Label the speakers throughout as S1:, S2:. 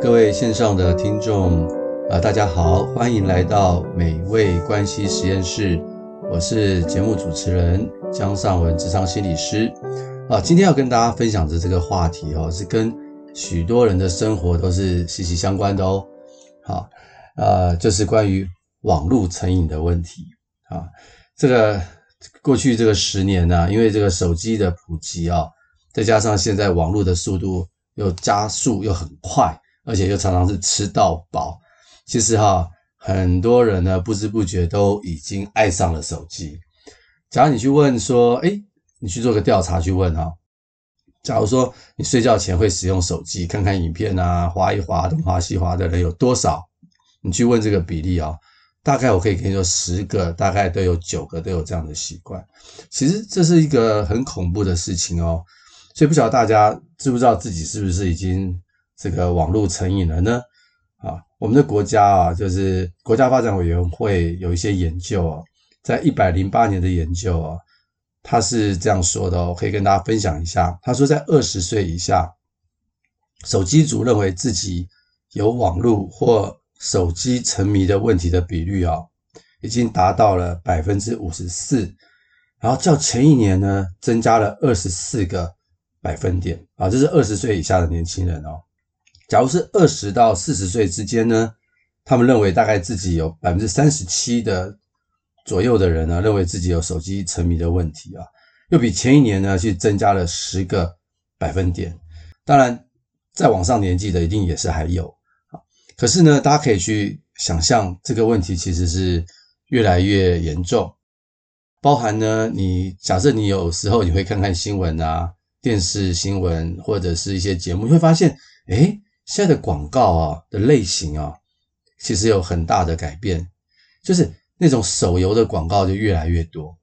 S1: 各位线上的听众啊，大家好，欢迎来到美味关系实验室。我是节目主持人江尚文，职场心理师啊。今天要跟大家分享的这个话题哦，是跟许多人的生活都是息息相关的哦。好，呃，就是关于网络成瘾的问题啊。这个过去这个十年呢，因为这个手机的普及啊，再加上现在网络的速度。又加速又很快，而且又常常是吃到饱。其实哈，很多人呢不知不觉都已经爱上了手机。假如你去问说，诶，你去做个调查去问哈，假如说你睡觉前会使用手机看看影片啊，滑一滑东滑西滑的人有多少？你去问这个比例啊，大概我可以跟你说，十个大概都有九个都有这样的习惯。其实这是一个很恐怖的事情哦。所以不晓得大家知不知道自己是不是已经这个网络成瘾了呢？啊，我们的国家啊，就是国家发展委员会有一些研究啊，在一百零八年的研究啊，他是这样说的哦，我可以跟大家分享一下。他说，在二十岁以下，手机族认为自己有网络或手机沉迷的问题的比率啊，已经达到了百分之五十四，然后较前一年呢，增加了二十四个。百分点啊，这是二十岁以下的年轻人哦。假如是二十到四十岁之间呢，他们认为大概自己有百分之三十七的左右的人呢，认为自己有手机沉迷的问题啊，又比前一年呢去增加了十个百分点。当然，再往上年纪的一定也是还有啊。可是呢，大家可以去想象这个问题其实是越来越严重，包含呢，你假设你有时候你会看看新闻啊。电视新闻或者是一些节目，你会发现，诶，现在的广告啊的类型啊，其实有很大的改变，就是那种手游的广告就越来越多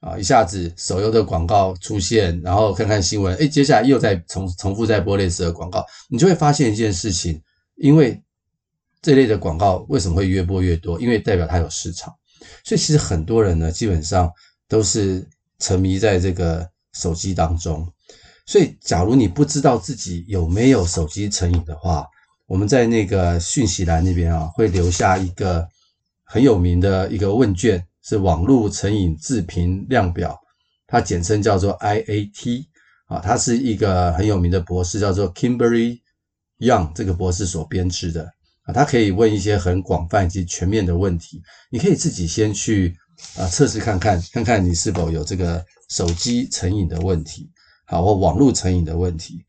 S1: 啊，一下子手游的广告出现，然后看看新闻，诶，接下来又在重重复在播类似的广告，你就会发现一件事情，因为这类的广告为什么会越播越多？因为代表它有市场，所以其实很多人呢，基本上都是沉迷在这个手机当中。所以，假如你不知道自己有没有手机成瘾的话，我们在那个讯息栏那边啊，会留下一个很有名的一个问卷，是网络成瘾自评量表，它简称叫做 IAT 啊，它是一个很有名的博士，叫做 Kimberly Young 这个博士所编织的。啊，他可以问一些很广泛以及全面的问题，你可以自己先去啊测试看看，看看你是否有这个手机成瘾的问题。好，或网络成瘾的问题，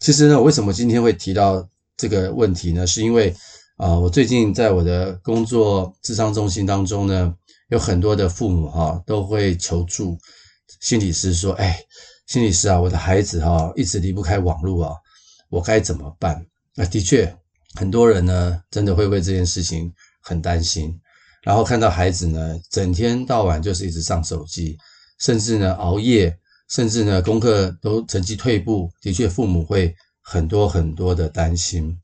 S1: 其实呢，我为什么今天会提到这个问题呢？是因为啊、我最近在我的工作智商中心当中呢，有很多的父母哈、都会求助心理师说：“哎，心理师啊，我的孩子哈、一直离不开网络啊，我该怎么办？”啊的确，很多人呢真的会为这件事情很担心，然后看到孩子呢整天到晚就是一直上手机，甚至呢熬夜。甚至呢，功课都成绩退步，的确，父母会很多很多的担心。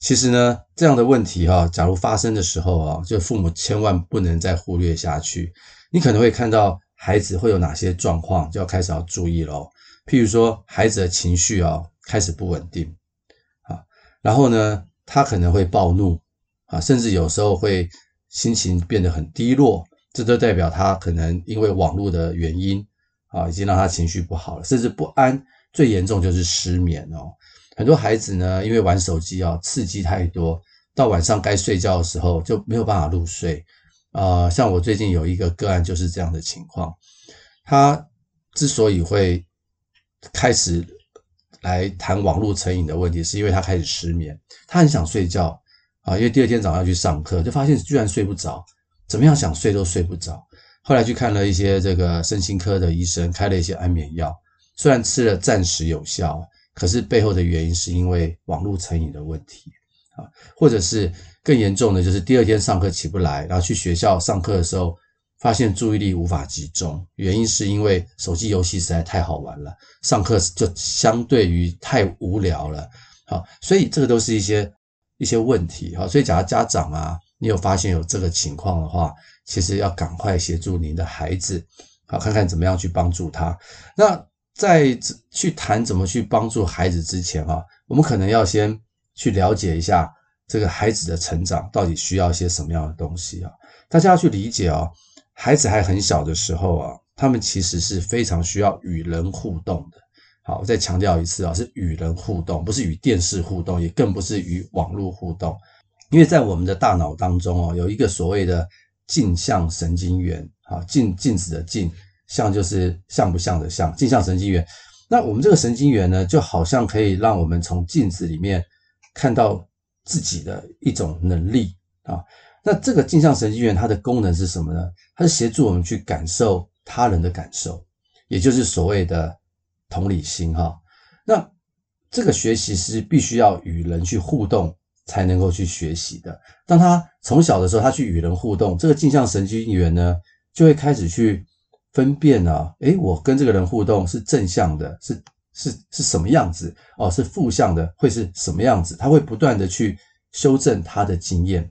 S1: 其实呢，这样的问题哈，假如发生的时候啊，就父母千万不能再忽略下去。你可能会看到孩子会有哪些状况，就要开始要注意喽。譬如说，孩子的情绪啊开始不稳定啊，然后呢，他可能会暴怒啊，甚至有时候会心情变得很低落，这都代表他可能因为网络的原因。啊，已经让他情绪不好了，甚至不安，最严重就是失眠哦。很多孩子呢，因为玩手机啊，刺激太多，到晚上该睡觉的时候就没有办法入睡。啊、像我最近有一个个案就是这样的情况，他之所以会开始来谈网络成瘾的问题，是因为他开始失眠，他很想睡觉啊，因为第二天早上去上课，就发现居然睡不着，怎么样想睡都睡不着。后来去看了一些这个身心科的医生，开了一些安眠药，虽然吃了暂时有效，可是背后的原因是因为网络成瘾的问题啊，或者是更严重的，就是第二天上课起不来，然后去学校上课的时候，发现注意力无法集中，原因是因为手机游戏实在太好玩了，上课就相对于太无聊了，好，所以这个都是一些一些问题，好，所以假如家长啊，你有发现有这个情况的话，其实要赶快协助您的孩子，好，看看怎么样去帮助他。那在去谈怎么去帮助孩子之前，哈，我们可能要先去了解一下这个孩子的成长到底需要一些什么样的东西啊？大家要去理解啊，孩子还很小的时候啊，他们其实是非常需要与人互动的。好，我再强调一次啊，是与人互动，不是与电视互动，也更不是与网络互动。因为在我们的大脑当中哦，有一个所谓的镜像神经元，啊，镜镜子的镜，像就是像不像的像，镜像神经元。那我们这个神经元呢，就好像可以让我们从镜子里面看到自己的一种能力啊。那这个镜像神经元它的功能是什么呢？它是协助我们去感受他人的感受，也就是所谓的同理心哈。那这个学习是必须要与人去互动。才能够去学习的。当他从小的时候，他去与人互动，这个镜像神经元呢，就会开始去分辨啊，诶，我跟这个人互动是正向的，是是是什么样子哦，是负向的，会是什么样子？他会不断的去修正他的经验，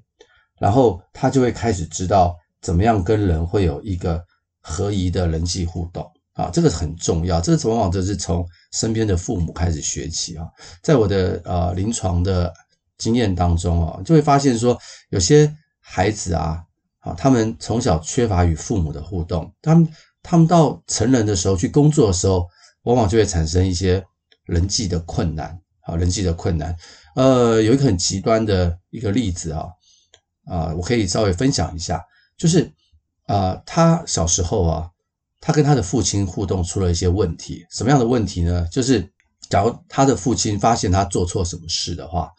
S1: 然后他就会开始知道怎么样跟人会有一个合宜的人际互动啊，这个很重要。这个往往就是从身边的父母开始学起啊，在我的呃临床的。经验当中啊，就会发现说，有些孩子啊，啊，他们从小缺乏与父母的互动，他们他们到成人的时候去工作的时候，往往就会产生一些人际的困难，啊，人际的困难。呃，有一个很极端的一个例子啊，啊，我可以稍微分享一下，就是啊，他小时候啊，他跟他的父亲互动出了一些问题，什么样的问题呢？就是假如他的父亲发现他做错什么事的话。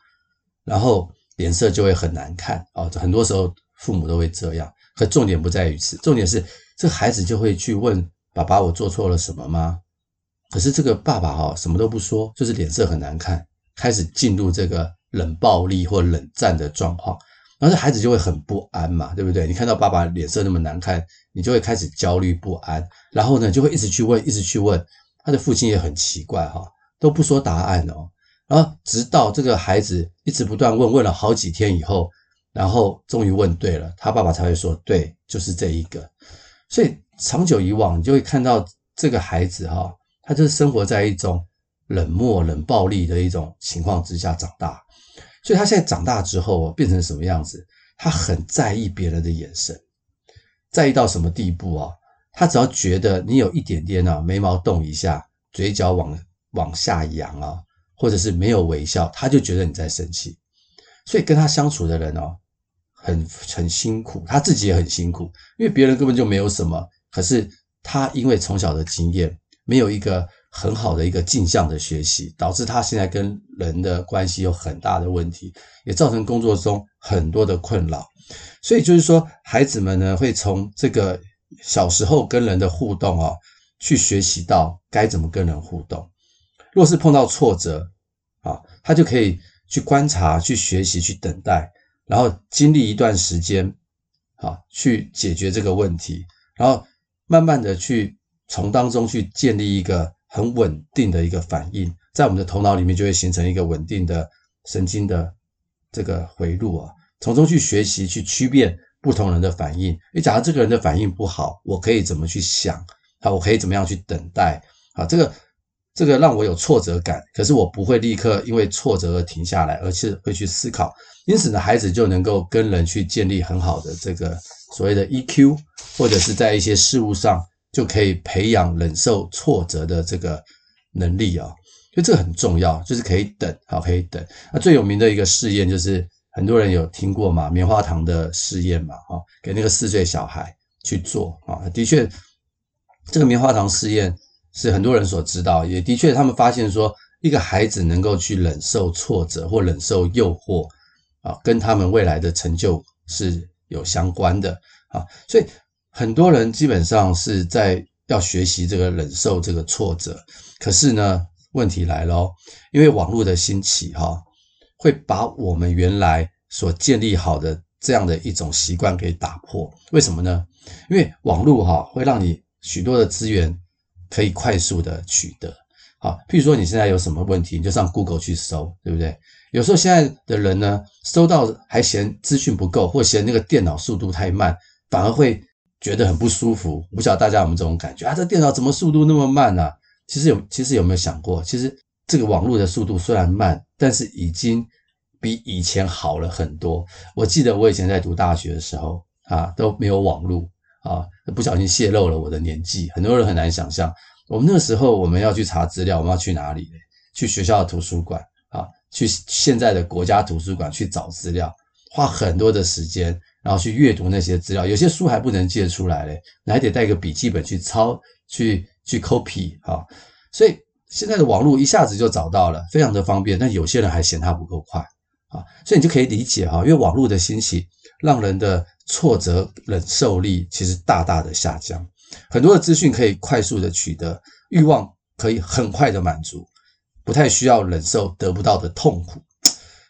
S1: 然后脸色就会很难看啊，很多时候父母都会这样。可重点不在于此，重点是这个孩子就会去问爸爸：“我做错了什么吗？”可是这个爸爸哈什么都不说，就是脸色很难看，开始进入这个冷暴力或冷战的状况。然后这孩子就会很不安嘛，对不对？你看到爸爸脸色那么难看，你就会开始焦虑不安。然后呢，就会一直去问，一直去问。他的父亲也很奇怪哈，都不说答案哦。然后直到这个孩子一直不断问，问了好几天以后，然后终于问对了，他爸爸才会说：“对，就是这一个。”所以长久以往，你就会看到这个孩子哈，他就是生活在一种冷漠、冷暴力的一种情况之下长大。所以他现在长大之后变成什么样子？他很在意别人的眼神，在意到什么地步啊？他只要觉得你有一点点啊，眉毛动一下，嘴角往往下扬啊。或者是没有微笑，他就觉得你在生气，所以跟他相处的人哦，很很辛苦，他自己也很辛苦，因为别人根本就没有什么，可是他因为从小的经验没有一个很好的一个镜像的学习，导致他现在跟人的关系有很大的问题，也造成工作中很多的困扰。所以就是说，孩子们呢会从这个小时候跟人的互动啊，去学习到该怎么跟人互动。若是碰到挫折，啊，他就可以去观察、去学习、去等待，然后经历一段时间，啊，去解决这个问题，然后慢慢的去从当中去建立一个很稳定的一个反应，在我们的头脑里面就会形成一个稳定的神经的这个回路啊，从中去学习、去区辨不同人的反应。诶，假如这个人的反应不好，我可以怎么去想？啊，我可以怎么样去等待？啊，这个。这个让我有挫折感，可是我不会立刻因为挫折而停下来，而是会去思考。因此呢，孩子就能够跟人去建立很好的这个所谓的 EQ，或者是在一些事物上就可以培养忍受挫折的这个能力啊。所以这个很重要，就是可以等，好，可以等。那最有名的一个试验就是很多人有听过嘛，棉花糖的试验嘛，哈，给那个四岁小孩去做啊，的确，这个棉花糖试验。是很多人所知道，也的确，他们发现说，一个孩子能够去忍受挫折或忍受诱惑，啊，跟他们未来的成就是有相关的啊。所以很多人基本上是在要学习这个忍受这个挫折。可是呢，问题来了，因为网络的兴起，哈，会把我们原来所建立好的这样的一种习惯给打破。为什么呢？因为网络哈会让你许多的资源。可以快速的取得，好，譬如说你现在有什么问题，你就上 Google 去搜，对不对？有时候现在的人呢，搜到还嫌资讯不够，或嫌那个电脑速度太慢，反而会觉得很不舒服。不晓得大家有没有这种感觉啊？这电脑怎么速度那么慢呢？其实有，其实有没有想过，其实这个网络的速度虽然慢，但是已经比以前好了很多。我记得我以前在读大学的时候啊，都没有网络啊，不小心泄露了我的年纪，很多人很难想象。我们那个时候我们要去查资料，我们要去哪里？去学校的图书馆啊，去现在的国家图书馆去找资料，花很多的时间，然后去阅读那些资料。有些书还不能借出来嘞，你还得带个笔记本去抄，去去 copy 啊。所以现在的网络一下子就找到了，非常的方便。但有些人还嫌它不够快啊，所以你就可以理解哈，因为网络的兴起，让人的挫折忍受力其实大大的下降，很多的资讯可以快速的取得，欲望可以很快的满足。不太需要忍受得不到的痛苦，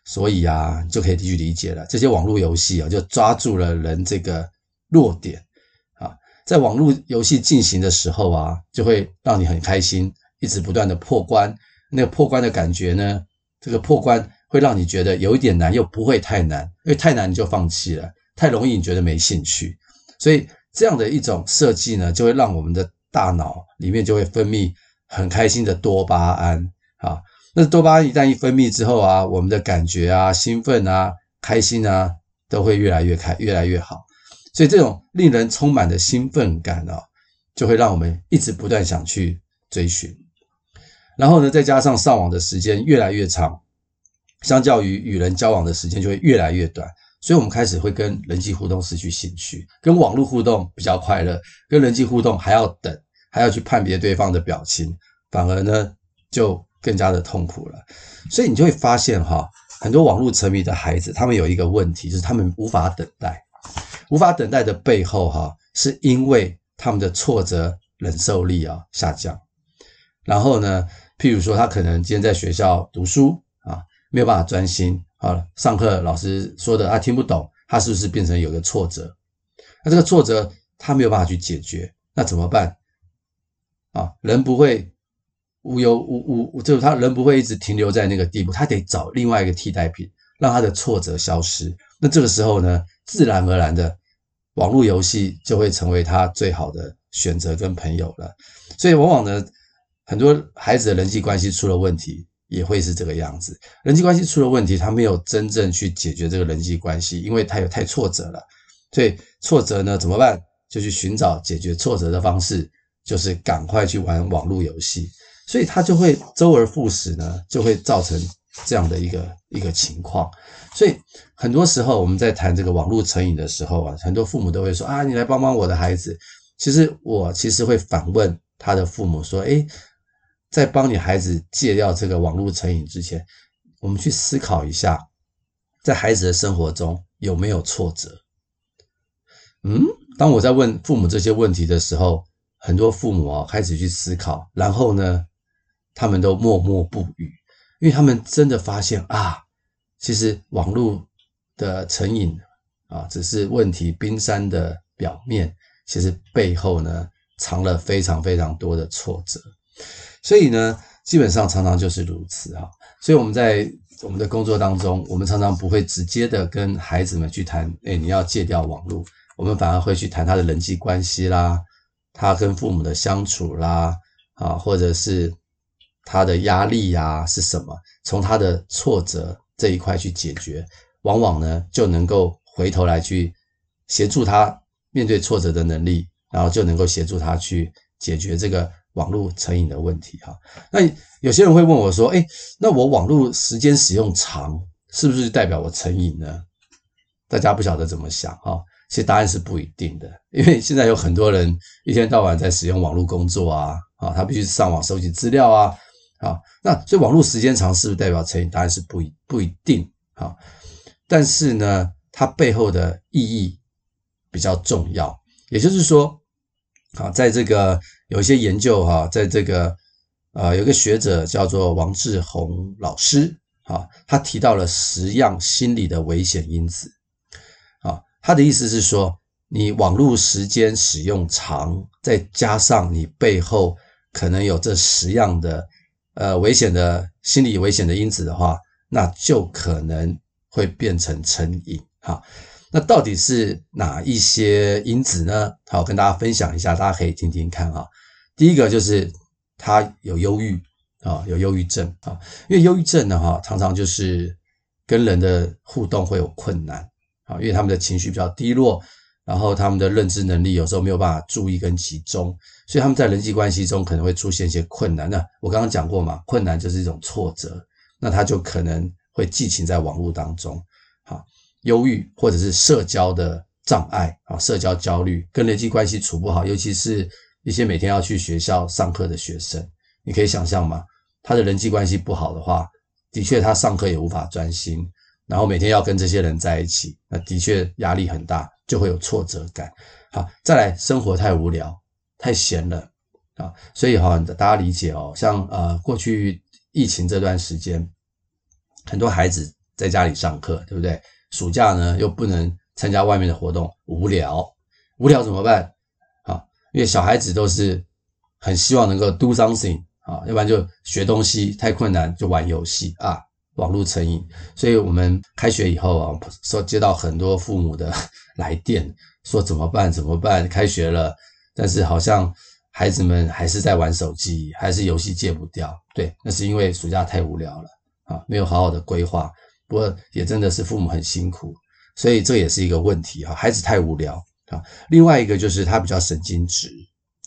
S1: 所以啊，就可以去理解了。这些网络游戏啊，就抓住了人这个弱点啊，在网络游戏进行的时候啊，就会让你很开心，一直不断的破关。那个破关的感觉呢，这个破关会让你觉得有一点难，又不会太难，因为太难你就放弃了，太容易你觉得没兴趣。所以这样的一种设计呢，就会让我们的大脑里面就会分泌很开心的多巴胺。啊，那多巴胺一旦一分泌之后啊，我们的感觉啊、兴奋啊、开心啊，都会越来越开、越来越好。所以这种令人充满的兴奋感啊，就会让我们一直不断想去追寻。然后呢，再加上上网的时间越来越长，相较于与人交往的时间就会越来越短，所以我们开始会跟人际互动失去兴趣。跟网络互动比较快乐，跟人际互动还要等，还要去判别对方的表情，反而呢就。更加的痛苦了，所以你就会发现哈，很多网络沉迷的孩子，他们有一个问题，就是他们无法等待，无法等待的背后哈，是因为他们的挫折忍受力啊下降。然后呢，譬如说他可能今天在学校读书，没有办法专心啊，上课老师说的他听不懂，他是不是变成有个挫折？那这个挫折他没有办法去解决，那怎么办？啊，人不会。无忧无无，就是他人不会一直停留在那个地步，他得找另外一个替代品，让他的挫折消失。那这个时候呢，自然而然的，网络游戏就会成为他最好的选择跟朋友了。所以往往呢，很多孩子的人际关系出了问题，也会是这个样子。人际关系出了问题，他没有真正去解决这个人际关系，因为他有太挫折了。所以挫折呢，怎么办？就去寻找解决挫折的方式，就是赶快去玩网络游戏。所以他就会周而复始呢，就会造成这样的一个一个情况。所以很多时候我们在谈这个网络成瘾的时候啊，很多父母都会说啊，你来帮帮我的孩子。其实我其实会反问他的父母说，诶，在帮你孩子戒掉这个网络成瘾之前，我们去思考一下，在孩子的生活中有没有挫折？嗯，当我在问父母这些问题的时候，很多父母啊开始去思考，然后呢，他们都默默不语，因为他们真的发现啊，其实网络的成瘾啊，只是问题冰山的表面，其实背后呢藏了非常非常多的挫折。所以呢，基本上常常就是如此啊。所以我们在我们的工作当中，我们常常不会直接的跟孩子们去谈，哎，你要戒掉网络，我们反而会去谈他的人际关系啦，他跟父母的相处啦，啊，或者是。他的压力呀是什么？从他的挫折这一块去解决，往往呢就能够回头来去协助他面对挫折的能力，然后就能够协助他去解决这个网络成瘾的问题哈。那有些人会问我说：“诶，那我网络时间使用长，是不是代表我成瘾呢？”大家不晓得怎么想哈。其实答案是不一定的，因为现在有很多人一天到晚在使用网络工作啊，啊，他必须上网收集资料啊。啊，那所以网络时间长是不是代表成瘾？答案是不一不一定啊。但是呢，它背后的意义比较重要。也就是说，啊，在这个有些研究哈，在这个呃，有个学者叫做王志宏老师啊，他提到了十样心理的危险因子。啊，他的意思是说，你网络时间使用长，再加上你背后可能有这十样的。呃，危险的心理危险的因子的话，那就可能会变成成瘾。好，那到底是哪一些因子呢？好，跟大家分享一下，大家可以听听看啊。第一个就是他有忧郁啊，有忧郁症啊，因为忧郁症呢哈，常常就是跟人的互动会有困难啊，因为他们的情绪比较低落，然后他们的认知能力有时候没有办法注意跟集中，所以他们在人际关系中可能会出现一些困难。那我刚刚讲过嘛，困难就是一种挫折，那他就可能会寄情在网络当中，好，忧郁或者是社交的障碍啊，社交焦虑，跟人际关系处不好，尤其是一些每天要去学校上课的学生，你可以想象吗？他的人际关系不好的话，的确他上课也无法专心，然后每天要跟这些人在一起，那的确压力很大，就会有挫折感。好，再来生活太无聊，太闲了啊，所以哈，大家理解哦，像呃过去疫情这段时间，很多孩子在家里上课，对不对？暑假呢又不能参加外面的活动，无聊，无聊怎么办？因为小孩子都是很希望能够 do something。啊，要不然就学东西太困难，就玩游戏啊，网络成瘾。所以我们开学以后啊，说接到很多父母的 来电，说怎么办？怎么办？开学了，但是好像孩子们还是在玩手机，还是游戏戒不掉。对，那是因为暑假太无聊了啊，没有好好的规划。不过也真的是父母很辛苦，所以这也是一个问题啊，孩子太无聊啊。另外一个就是他比较神经质。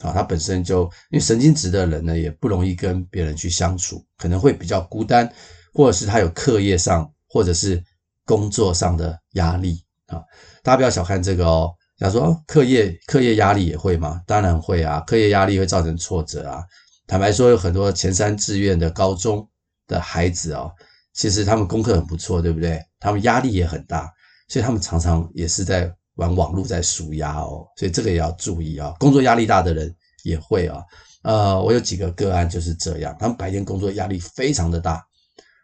S1: 啊，他本身就因为神经质的人呢，也不容易跟别人去相处，可能会比较孤单，或者是他有课业上或者是工作上的压力啊。大家不要小看这个哦。假如说课业课业压力也会吗？当然会啊，课业压力会造成挫折啊。坦白说，有很多前三志愿的高中的孩子哦，其实他们功课很不错，对不对？他们压力也很大，所以他们常常也是在。玩网络在纾压哦，所以这个也要注意啊。工作压力大的人也会啊，呃，我有几个个案就是这样，他们白天工作压力非常的大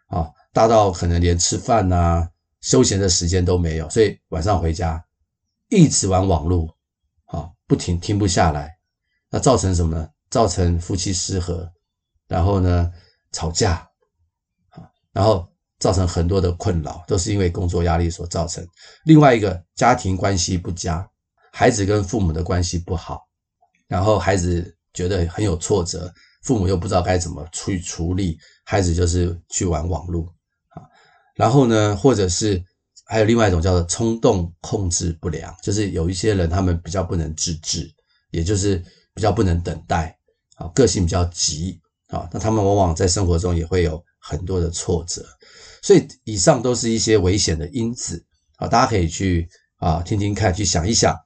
S1: 啊，大到可能连吃饭呐、休闲的时间都没有，所以晚上回家一直玩网络啊，不停停不下来，那造成什么呢？造成夫妻失和，然后呢吵架啊，然后。造成很多的困扰，都是因为工作压力所造成。另外一个，家庭关系不佳，孩子跟父母的关系不好，然后孩子觉得很有挫折，父母又不知道该怎么去处理，孩子就是去玩网络啊。然后呢，或者是还有另外一种叫做冲动控制不良，就是有一些人他们比较不能自制，也就是比较不能等待啊，个性比较急啊，那他们往往在生活中也会有很多的挫折。所以以上都是一些危险的因子啊，大家可以去啊听听看，去想一想。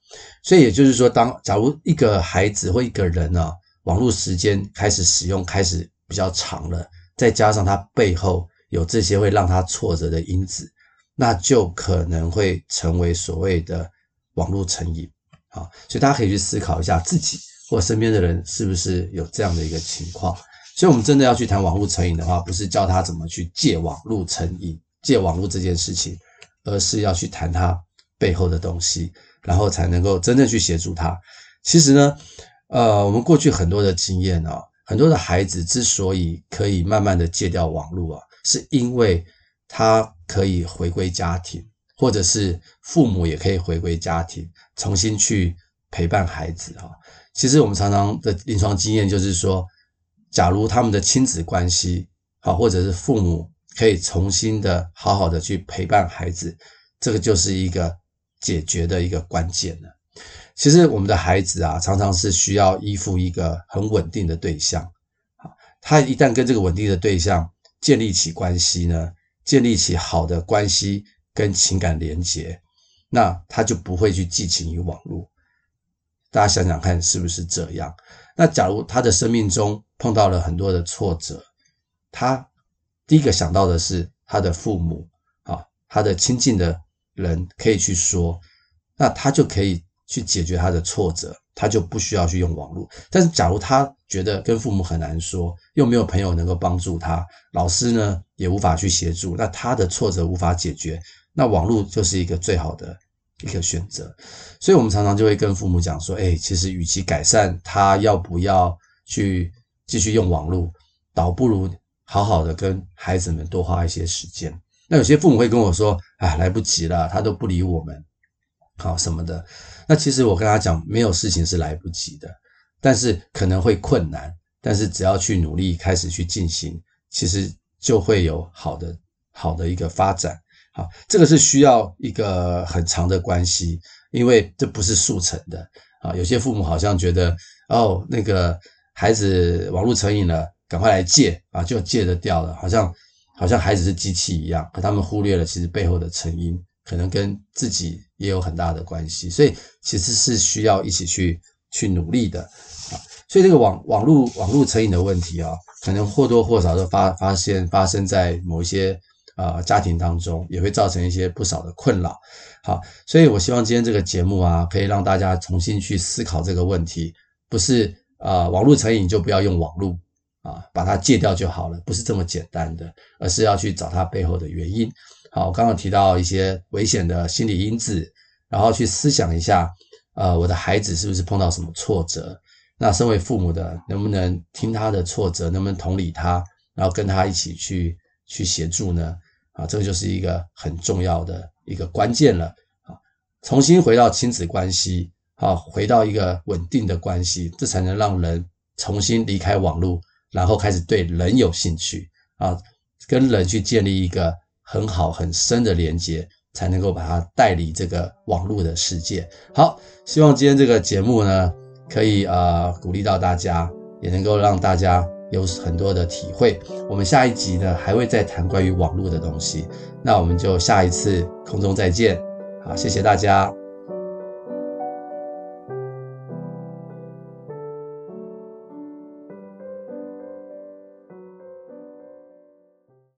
S1: 所以也就是说，当假如一个孩子或一个人啊，网络时间开始使用开始比较长了，再加上他背后有这些会让他挫折的因子，那就可能会成为所谓的网络成瘾啊。所以大家可以去思考一下自己或身边的人是不是有这样的一个情况。所以，我们真的要去谈网络成瘾的话，不是教他怎么去戒网络成瘾、戒网络这件事情，而是要去谈他背后的东西，然后才能够真正去协助他。其实呢，呃，我们过去很多的经验啊，很多的孩子之所以可以慢慢的戒掉网络啊，是因为他可以回归家庭，或者是父母也可以回归家庭，重新去陪伴孩子啊。其实我们常常的临床经验就是说。假如他们的亲子关系好，或者是父母可以重新的好好的去陪伴孩子，这个就是一个解决的一个关键了。其实我们的孩子啊，常常是需要依附一个很稳定的对象。他一旦跟这个稳定的对象建立起关系呢，建立起好的关系跟情感连结，那他就不会去寄情于网络。大家想想看，是不是这样？那假如他的生命中碰到了很多的挫折，他第一个想到的是他的父母啊，他的亲近的人可以去说，那他就可以去解决他的挫折，他就不需要去用网络。但是假如他觉得跟父母很难说，又没有朋友能够帮助他，老师呢也无法去协助，那他的挫折无法解决，那网络就是一个最好的。一个选择，所以我们常常就会跟父母讲说：“哎，其实与其改善他要不要去继续用网络，倒不如好好的跟孩子们多花一些时间。”那有些父母会跟我说：“哎，来不及了，他都不理我们，好什么的。”那其实我跟他讲，没有事情是来不及的，但是可能会困难，但是只要去努力开始去进行，其实就会有好的好的一个发展。好，这个是需要一个很长的关系，因为这不是速成的啊。有些父母好像觉得，哦，那个孩子网络成瘾了，赶快来戒啊，就戒得掉了，好像好像孩子是机器一样，可他们忽略了其实背后的成因，可能跟自己也有很大的关系，所以其实是需要一起去去努力的啊。所以这个网网络网络成瘾的问题啊，可能或多或少都发发现发生在某一些啊、家庭当中，也会造成一些不少的困扰。好，所以我希望今天这个节目啊，可以让大家重新去思考这个问题，不是、呃、网络成瘾就不要用网络啊，把它戒掉就好了，不是这么简单的，而是要去找它背后的原因。好，我刚刚提到一些危险的心理因子，然后去思想一下，呃，我的孩子是不是碰到什么挫折？那身为父母的，能不能听他的挫折，能不能同理他，然后跟他一起去去协助呢？啊，这个就是一个很重要的一个关键了。啊，重新回到亲子关系，啊，回到一个稳定的关系，这才能让人重新离开网络，然后开始对人有兴趣啊，跟人去建立一个很好很深的连接，才能够把它带离这个网络的世界。好，希望今天这个节目呢。可以呃鼓励到大家，也能够让大家有很多的体会。我们下一集呢还会再谈关于网络的东西，那我们就下一次空中再见。好，谢谢大家。